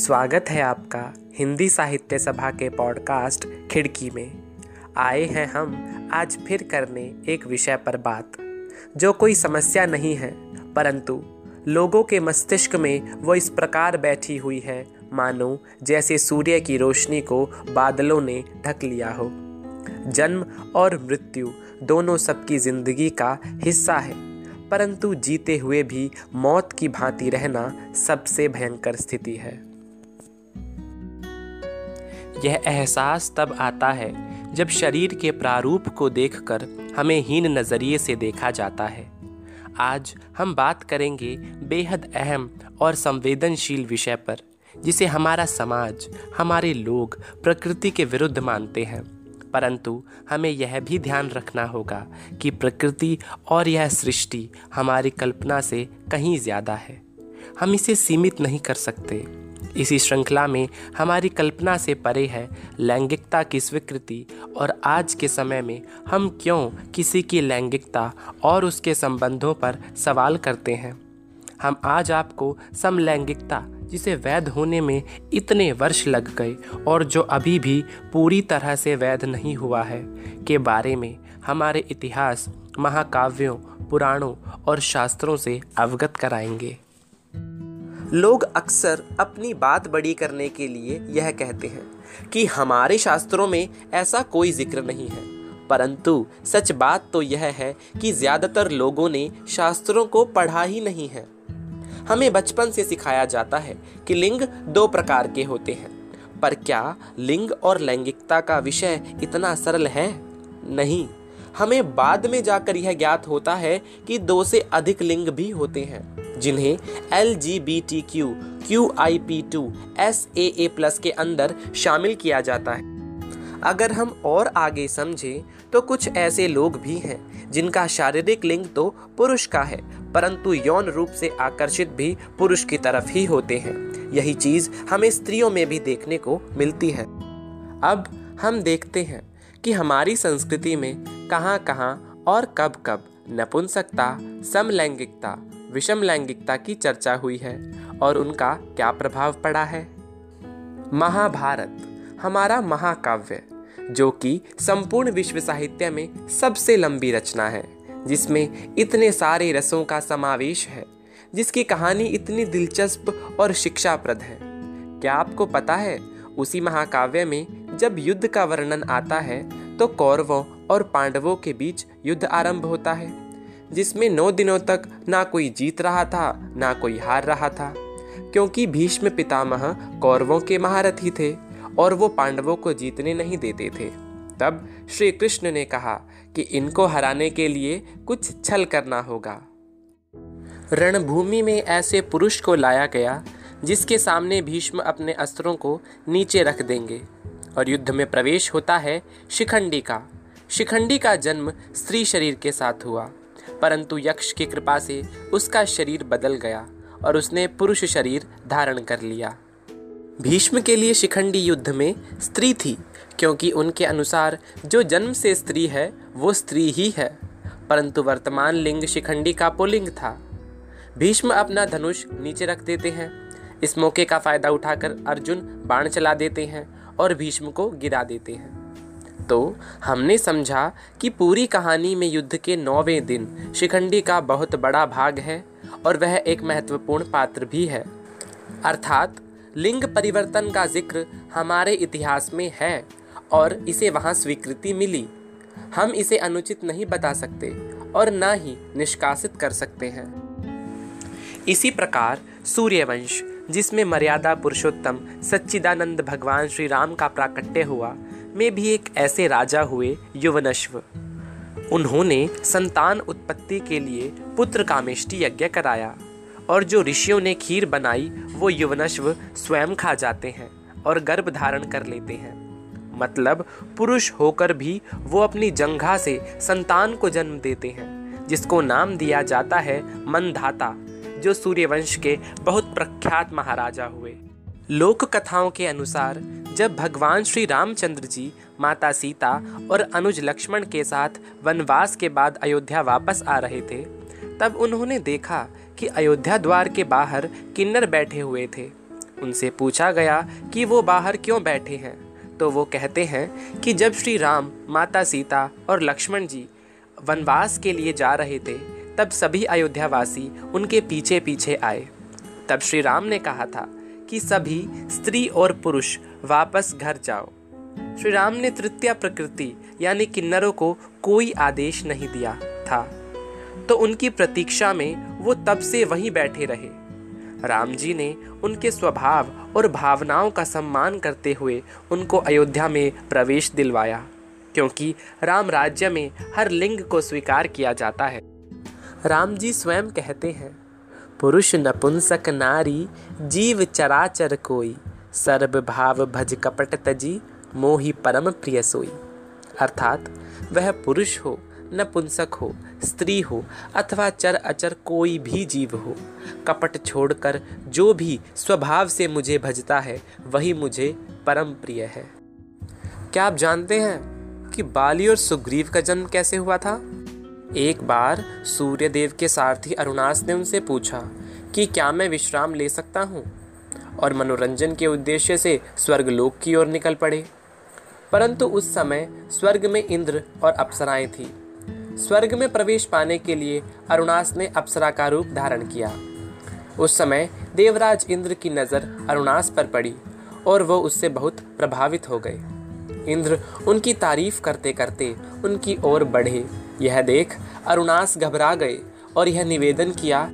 स्वागत है आपका हिंदी साहित्य सभा के पॉडकास्ट खिड़की में। आए हैं हम आज फिर करने एक विषय पर बात, जो कोई समस्या नहीं है, परंतु लोगों के मस्तिष्क में वो इस प्रकार बैठी हुई है, मानो जैसे सूर्य की रोशनी को बादलों ने ढक लिया हो। जन्म और मृत्यु दोनों सबकी ज़िंदगी का हिस्सा है, परंतु जीते हुए भी मौत की भांति रहना सबसे भयंकर स्थिति है। यह एहसास तब आता है जब शरीर के प्रारूप को देखकर हमें हीन नज़रिए से देखा जाता है। आज हम बात करेंगे बेहद अहम और संवेदनशील विषय पर, जिसे हमारा समाज, हमारे लोग प्रकृति के विरुद्ध मानते हैं। परंतु हमें यह भी ध्यान रखना होगा कि प्रकृति और यह सृष्टि हमारी कल्पना से कहीं ज़्यादा है। हम इसे सीमित नहीं कर सकते। इसी श्रृंखला में हमारी कल्पना से परे है लैंगिकता की स्वीकृति और आज के समय में हम क्यों किसी की लैंगिकता और उसके संबंधों पर सवाल करते हैं। हम आज आपको समलैंगिकता, जिसे वैध होने में इतने वर्ष लग गए और जो अभी भी पूरी तरह से वैध नहीं हुआ है, के बारे में हमारे इतिहास, महाकाव्यों, पुराणों और शास्त्रों से अवगत कराएँगे। लोग अक्सर अपनी बात बड़ी करने के लिए यह कहते हैं कि हमारे शास्त्रों में ऐसा कोई ज़िक्र नहीं है। परंतु सच बात तो यह है कि ज़्यादातर लोगों ने शास्त्रों को पढ़ा ही नहीं है। हमें बचपन से सिखाया जाता है कि लिंग दो प्रकार के होते हैं। पर क्या लिंग और लैंगिकता का विषय इतना सरल है? नहीं। हमें बाद में जाकर यह ज्ञात होता है कि दो से अधिक लिंग भी होते हैं। जिन्हें L G B T Q Q I P two S A A plus के अंदर शामिल किया जाता है। अगर हम और आगे समझें तो कुछ ऐसे लोग भी हैं, जिनका शारीरिक लिंग तो पुरुष का है, परंतु यौन रूप से आकर्षित भी पुरुष की तरफ़ ही होते हैं। यही चीज़ हमें स्त्रियों में भी देखने को मिलती है। अब हम देखते हैं कि हमारी संस्कृति में कहाँ कहाँ और कब कब नपुंसकता, समलैंगिकता विषम लैंगिकता की चर्चा हुई है और उनका क्या प्रभाव पड़ा है? महाभारत, हमारा महाकाव्य, जो कि संपूर्ण विश्व साहित्य में सबसे लंबी रचना है, जिसमें इतने सारे रसों का समावेश है, जिसकी कहानी इतनी दिलचस्प और शिक्षाप्रद है। क्या आपको पता है, उसी महाकाव्य में जब युद्ध का वर्णन आता है तो कौरवों और पांडवों के बीच युद्ध आरंभ होता है। जिसमें नौ दिनों तक ना कोई जीत रहा था, ना कोई हार रहा था। क्योंकि भीष्म पितामह कौरवों के महारथी थे और वो पांडवों को जीतने नहीं देते थे। तब श्री कृष्ण ने कहा कि इनको हराने के लिए कुछ छल करना होगा। रणभूमि में ऐसे पुरुष को लाया गया, जिसके सामने भीष्म अपने अस्त्रों को नीचे रख देंगे और युद्ध में प्रवेश होता है शिखंडी का। शिखंडी का जन्म स्त्री शरीर के साथ हुआ। परंतु यक्ष की कृपा से उसका शरीर बदल गया और उसने पुरुष शरीर धारण कर लिया। भीष्म के लिए शिखंडी युद्ध में स्त्री थी, क्योंकि उनके अनुसार जो जन्म से स्त्री है, वो स्त्री ही है। परंतु वर्तमान लिंग शिखंडी का पुलिंग था। भीष्म अपना धनुष नीचे रख देते हैं। इस मौके का फ़ायदा उठाकर अर्जुन बाण चला देते हैं और भीष्म को गिरा देते हैं। तो हमने समझा कि पूरी कहानी में युद्ध के नौवें दिन शिखंडी का बहुत बड़ा भाग है और वह एक महत्वपूर्ण पात्र भी है। अर्थात, लिंग परिवर्तन का ज़िक्र हमारे इतिहास में है और इसे वहाँ स्वीकृति मिली। हम इसे अनुचित नहीं बता सकते और न ही निष्कासित कर सकते हैं। इसी प्रकार, सूर्यवंश, जिसमें मर्यादा पुरुषोत्तम सच्चिदानंद भगवान श्री राम का प्राकट्य हुआ में भी एक ऐसे राजा हुए युवनश्व। उन्होंने संतान उत्पत्ति के लिए पुत्र कामेष्टि यज्ञ कराया और जो ऋषियों ने खीर बनाई, वो युवनश्व स्वयं खा जाते हैं और गर्भ धारण कर लेते हैं। मतलब पुरुष होकर भी वो अपनी जंघा से संतान को जन्म देते हैं, जिसको नाम दिया जाता है मनधाता जो सूर्यवंश के बहुत प्रख्यात महाराजा हुए। लोक कथाओं के अनुसार जब भगवान श्री रामचंद्र जी, माता सीता और अनुज लक्ष्मण के साथ वनवास के बाद अयोध्या वापस आ रहे थे, तब उन्होंने देखा कि अयोध्या द्वार के बाहर किन्नर बैठे हुए थे। उनसे पूछा गया कि वो बाहर क्यों बैठे हैं? तो वो कहते हैं कि जब श्री राम, माता सीता और लक्ष्मण जी वनवास के लिए जा रहे थे, तब सभी अयोध्यावासी उनके पीछे पीछे आए। तब श्री राम ने कहा था कि सभी स्त्री और पुरुष वापस घर जाओ। श्री राम ने तृतीय प्रकृति, यानी किन्नरों को कोई आदेश नहीं दिया था। तो उनकी प्रतीक्षा में वो तब से वहीं बैठे रहे। राम जी ने उनके स्वभाव और भावनाओं का सम्मान करते हुए उनको अयोध्या में प्रवेश दिलवाया, क्योंकि राम राज्य में हर लिंग को स्वीकार किया जाता है। राम जी स्वयं कहते हैं, पुरुष नपुंसक नारी, जीव चराचर कोई सर्व भाव भज कपट तजी, मोही परम प्रिय सोई। अर्थात, वह पुरुष हो नपुंसक हो, स्त्री हो, अथवा चर अचर कोई भी जीव हो। कपट छोड़कर जो भी स्वभाव से मुझे भजता है, वही मुझे परम प्रिय है। क्या आप जानते हैं कि बाली और सुग्रीव का जन्म कैसे हुआ था? एक बार सूर्यदेव के सारथी अरुणास ने उनसे पूछा कि क्या मैं विश्राम ले सकता हूँ? और मनोरंजन के उद्देश्य से स्वर्गलोक की ओर निकल पड़े। परंतु उस समय स्वर्ग में इंद्र और अप्सराएँ थी। स्वर्ग में प्रवेश पाने के लिए अरुणास ने अप्सरा का रूप धारण किया। उस समय देवराज इंद्र की नज़र अरुणास पर पड़ी और वो उससे बहुत प्रभावित हो गए। इंद्र उनकी तारीफ़ करते करते उनकी ओर बढ़े। यह देख अरुणास घबरा गए और यह निवेदन किया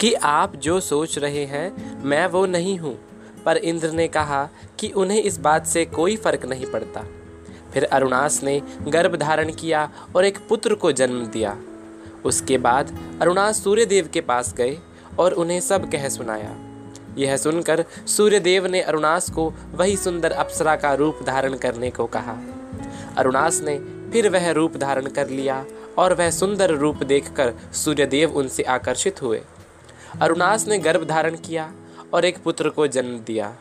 कि आप जो सोच रहे हैं, मैं वो नहीं हूँ। पर इंद्र ने कहा कि उन्हें इस बात से कोई फ़र्क नहीं पड़ता। फिर अरुणास ने गर्भ धारण किया और एक पुत्र को जन्म दिया। उसके बाद अरुणास सूर्यदेव के पास गए और उन्हें सब कह सुनाया। यह सुनकर सूर्यदेव ने अरुणास को वही सुंदर अप्सरा का रूप धारण करने को कहा। अरुणास ने फिर वह रूप धारण कर लिया और वह सुंदर रूप देखकर सूर्यदेव उनसे आकर्षित हुए। अरुणास ने गर्भ धारण किया और एक पुत्र को जन्म दिया।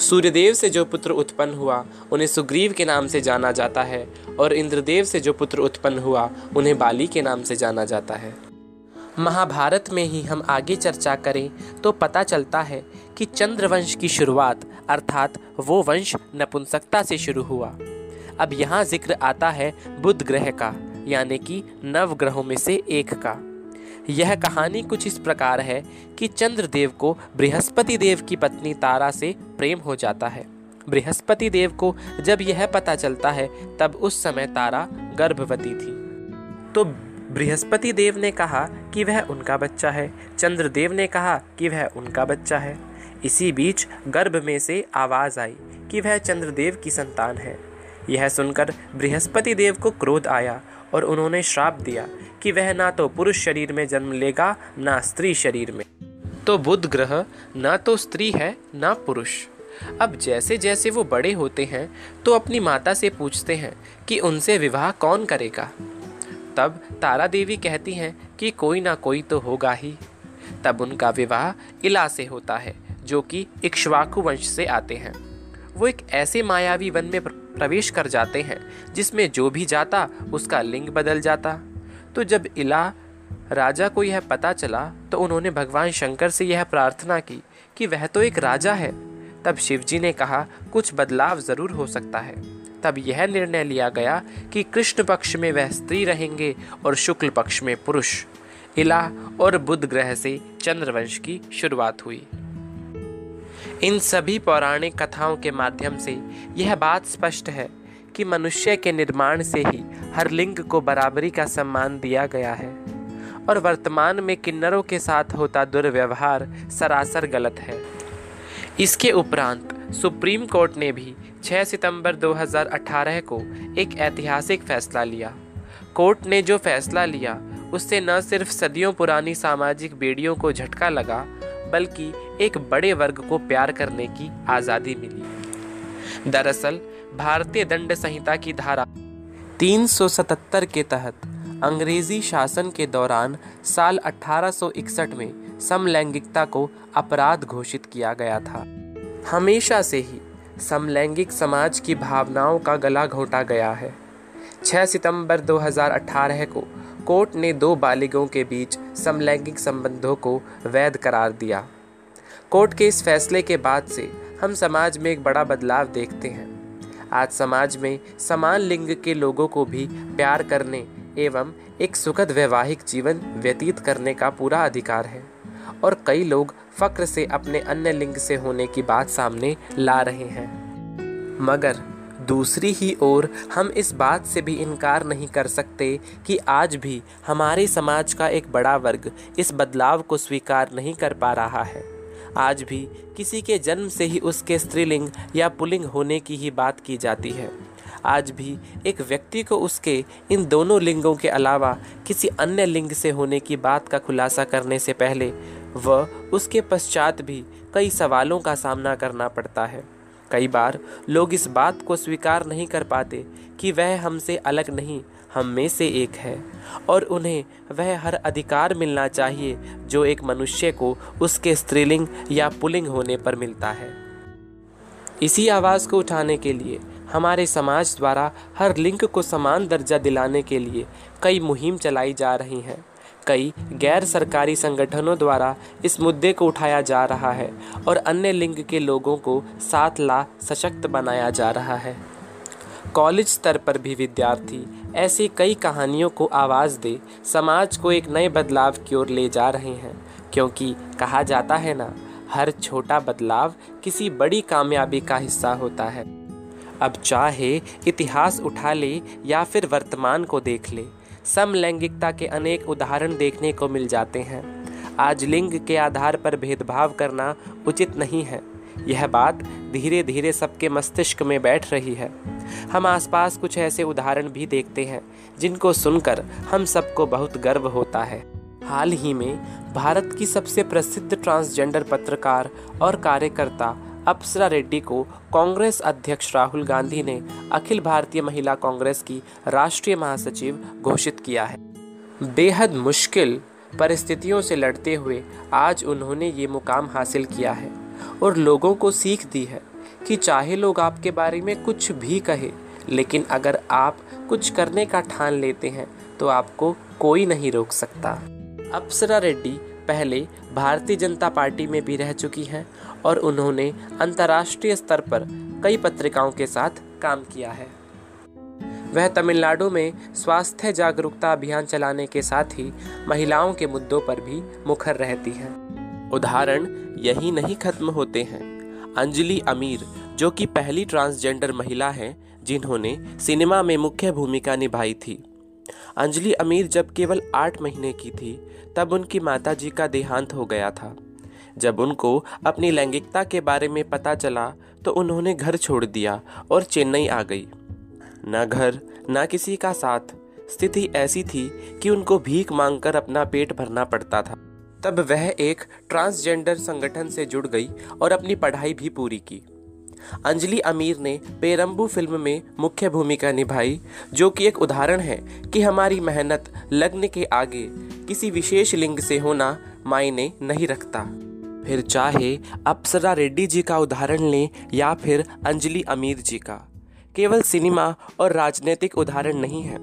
सूर्यदेव से जो पुत्र उत्पन्न हुआ, उन्हें सुग्रीव के नाम से जाना जाता है और इंद्रदेव से जो पुत्र उत्पन्न हुआ, उन्हें बाली के नाम से जाना जाता है। महाभारत में ही हम आगे चर्चा करें तो पता चलता है कि चंद्रवंश की शुरुआत, अर्थात वो वंश, नपुंसकता से शुरू हुआ। अब यहाँ ज़िक्र आता है बुध ग्रह का, यानी कि नव ग्रहों में से एक का। यह कहानी कुछ इस प्रकार है कि चंद्रदेव को बृहस्पति देव की पत्नी तारा से प्रेम हो जाता है। बृहस्पति देव को जब यह पता चलता है, तब उस समय तारा गर्भवती थी। तो बृहस्पति देव ने कहा कि वह उनका बच्चा है। चंद्रदेव ने कहा कि वह उनका बच्चा है। इसी बीच गर्भ में से आवाज़ आई कि वह चंद्रदेव की संतान है। यह सुनकर बृहस्पति देव को क्रोध आया और उन्होंने श्राप दिया कि वह ना तो पुरुष शरीर में जन्म लेगा, ना स्त्री शरीर में। तो बुध ग्रह, ना तो स्त्री है, ना पुरुष। अब जैसे जैसे वो बड़े होते हैं तो अपनी माता से पूछते हैं कि उनसे विवाह कौन करेगा। तब तारा देवी कहती हैं कि कोई ना कोई तो होगा ही। तब उनका विवाह इला से होता है, जो कि इक्ष्वाकु वंश से आते हैं। वो एक ऐसे मायावी वन में प्रवेश कर जाते हैं, जिसमें जो भी जाता, उसका लिंग बदल जाता। तो जब इला राजा को यह पता चला तो उन्होंने भगवान शंकर से यह प्रार्थना की कि वह तो एक राजा है। तब शिवजी ने कहा, कुछ बदलाव ज़रूर हो सकता है। तब यह निर्णय लिया गया कि कृष्ण पक्ष में वह स्त्री रहेंगे और शुक्ल पक्ष में पुरुष। इला और बुध ग्रह से चंद्रवंश की शुरुआत हुई। इन सभी पौराणिक कथाओं के माध्यम से यह बात स्पष्ट है कि मनुष्य के निर्माण से ही हर लिंग को बराबरी का सम्मान दिया गया है और वर्तमान में किन्नरों के साथ होता दुर्व्यवहार सरासर गलत है। इसके उपरांत सुप्रीम कोर्ट ने भी 6 सितंबर 2018 को एक ऐतिहासिक फैसला लिया। कोर्ट ने जो फैसला लिया, उससे न सिर्फ़ सदियों पुरानी सामाजिक बेड़ियों को झटका लगा बल्कि एक बड़े वर्ग को प्यार करने की आज़ादी मिली। दरअसल, भारतीय दंड संहिता की धारा 377 के तहत अंग्रेज़ी शासन के दौरान साल 1861 में समलैंगिकता को अपराध घोषित किया गया था। हमेशा से ही समलैंगिक समाज की भावनाओं का गला घोटा गया है। 6 सितंबर 2018 को कोर्ट ने दो बालिगों के बीच समलैंगिक संबंधों को वैध करार दिया। कोर्ट के इस फैसले के बाद से हम समाज में एक बड़ा बदलाव देखते हैं। आज समाज में समान लिंग के लोगों को भी प्यार करने एवं एक सुखद वैवाहिक जीवन व्यतीत करने का पूरा अधिकार है और कई लोग फक्र से अपने अन्य लिंग से होने की बात सामने ला रहे हैं। मगर दूसरी ही ओर हम इस बात से भी इनकार नहीं कर सकते कि आज भी हमारे समाज का एक बड़ा वर्ग इस बदलाव को स्वीकार नहीं कर पा रहा है। आज भी किसी के जन्म से ही उसके स्त्रीलिंग या पुलिंग होने की ही बात की जाती है। आज भी एक व्यक्ति को उसके इन दोनों लिंगों के अलावा किसी अन्य लिंग से होने की बात का खुलासा करने से पहले वह उसके पश्चात भी कई सवालों का सामना करना पड़ता है। कई बार लोग इस बात को स्वीकार नहीं कर पाते कि वह हमसे अलग नहीं, हम में से एक है। और उन्हें वह हर अधिकार मिलना चाहिए जो एक मनुष्य को उसके स्त्रीलिंग या पुलिंग होने पर मिलता है। इसी आवाज़ को उठाने के लिए, हमारे समाज द्वारा हर लिंग को समान दर्जा दिलाने के लिए कई मुहिम चलाई जा रही हैं। कई गैर सरकारी संगठनों द्वारा इस मुद्दे को उठाया जा रहा है और अन्य लिंग के लोगों को साथ ला सशक्त बनाया जा रहा है। कॉलेज स्तर पर भी विद्यार्थी ऐसी कई कहानियों को आवाज़ दे समाज को एक नए बदलाव की ओर ले जा रहे हैं, क्योंकि कहा जाता है ना, हर छोटा बदलाव किसी बड़ी कामयाबी का हिस्सा होता है। अब चाहे इतिहास उठा ले या फिर वर्तमान को देख ले समलैंगिकता के अनेक उदाहरण देखने को मिल जाते हैं। आज लिंग के आधार पर भेदभाव करना उचित नहीं है। यह बात धीरे धीरे सबके मस्तिष्क में बैठ रही है। हम आसपास कुछ ऐसे उदाहरण भी देखते हैं, जिनको सुनकर हम सबको बहुत गर्व होता है। हाल ही में भारत की सबसे प्रसिद्ध ट्रांसजेंडर पत्रकार और कार्यकर्ता अप्सरा रेड्डी को कांग्रेस अध्यक्ष राहुल गांधी ने अखिल भारतीय महिला कांग्रेस की राष्ट्रीय महासचिव घोषित किया है। बेहद मुश्किल परिस्थितियों से लड़ते हुए आज उन्होंने ये मुकाम हासिल किया है और लोगों को सीख दी है कि चाहे लोग आपके बारे में कुछ भी कहे, लेकिन अगर आप कुछ करने का ठान लेते हैं तो आपको कोई नहीं रोक सकता। अप्सरा रेड्डी पहले भारतीय जनता पार्टी में भी रह चुकी हैं और उन्होंने अंतर्राष्ट्रीय स्तर पर कई पत्रिकाओं के साथ काम किया है। वह तमिलनाडु में स्वास्थ्य जागरूकता अभियान चलाने के साथ ही महिलाओं के मुद्दों पर भी मुखर रहती हैं। उदाहरण, यही नहीं खत्म होते हैं। अंजलि अमीर, जो कि पहली ट्रांसजेंडर महिला हैं, जिन्होंने सिनेमा में मुख्य भूमिका निभाई थी। अंजलि अमीर जब केवल आठ महीने की थी, तब उनकी माता जी का देहांत हो गया था। जब उनको अपनी लैंगिकता के बारे में पता चला तो उन्होंने घर छोड़ दिया और चेन्नई आ गई। न घर, न किसी का साथ। स्थिति ऐसी थी कि उनको भीख मांगकर अपना पेट भरना पड़ता था। तब वह एक ट्रांसजेंडर संगठन से जुड़ गई और अपनी पढ़ाई भी पूरी की। अंजलि अमीर ने पेरम्बू फ़िल्म में मुख्य भूमिका निभाई, जो कि एक उदाहरण है कि हमारी मेहनत लगने के आगे किसी विशेष लिंग से होना मायने नहीं रखता। फिर चाहे अप्सरा रेड्डी जी का उदाहरण लें या फिर अंजलि अमीर जी का, केवल सिनेमा और राजनीतिक उदाहरण नहीं है।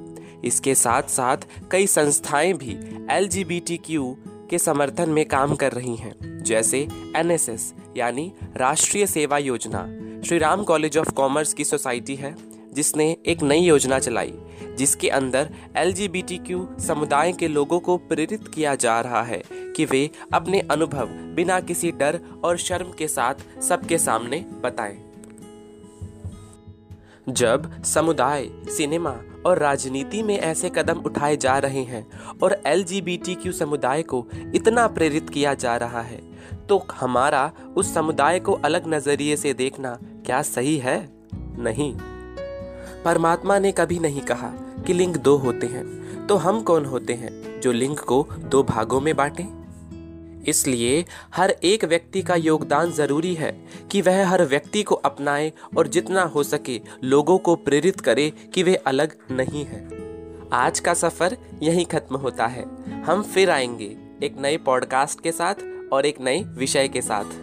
इसके साथ साथ कई संस्थाएँ भी एलजीबीटीक्यू के समर्थन में काम कर रही हैं, जैसे एनएसएस यानी राष्ट्रीय सेवा योजना। Shri Ram college of commerce की सोसाइटी है, जिसने एक नई योजना चलाई, जिसके अंदर एलजीबीटीक्यू समुदाय के लोगों को प्रेरित किया जा रहा है कि वे अपने अनुभव बिना किसी डर और शर्म के साथ सबके सामने बताएँ। जब समुदाय, सिनेमा और राजनीति में ऐसे कदम उठाए जा रहे हैं और एल समुदाय को इतना प्रेरित किया जा रहा है। तो हमारा उस समुदाय को अलग नज़रिए से देखना क्या सही है? नहीं। परमात्मा ने कभी नहीं कहा कि लिंग दो होते हैं। तो हम कौन होते हैं जो लिंग को दो भागों में बांटें? इसलिए हर एक व्यक्ति का योगदान ज़रूरी है कि वह हर व्यक्ति को अपनाए और जितना हो सके लोगों को प्रेरित करे कि वे अलग नहीं हैं। आज का सफ़र यहीं खत्म होता है। हम फिर आएँगे एक नए पॉडकास्ट के साथ और एक नए विषय के साथ।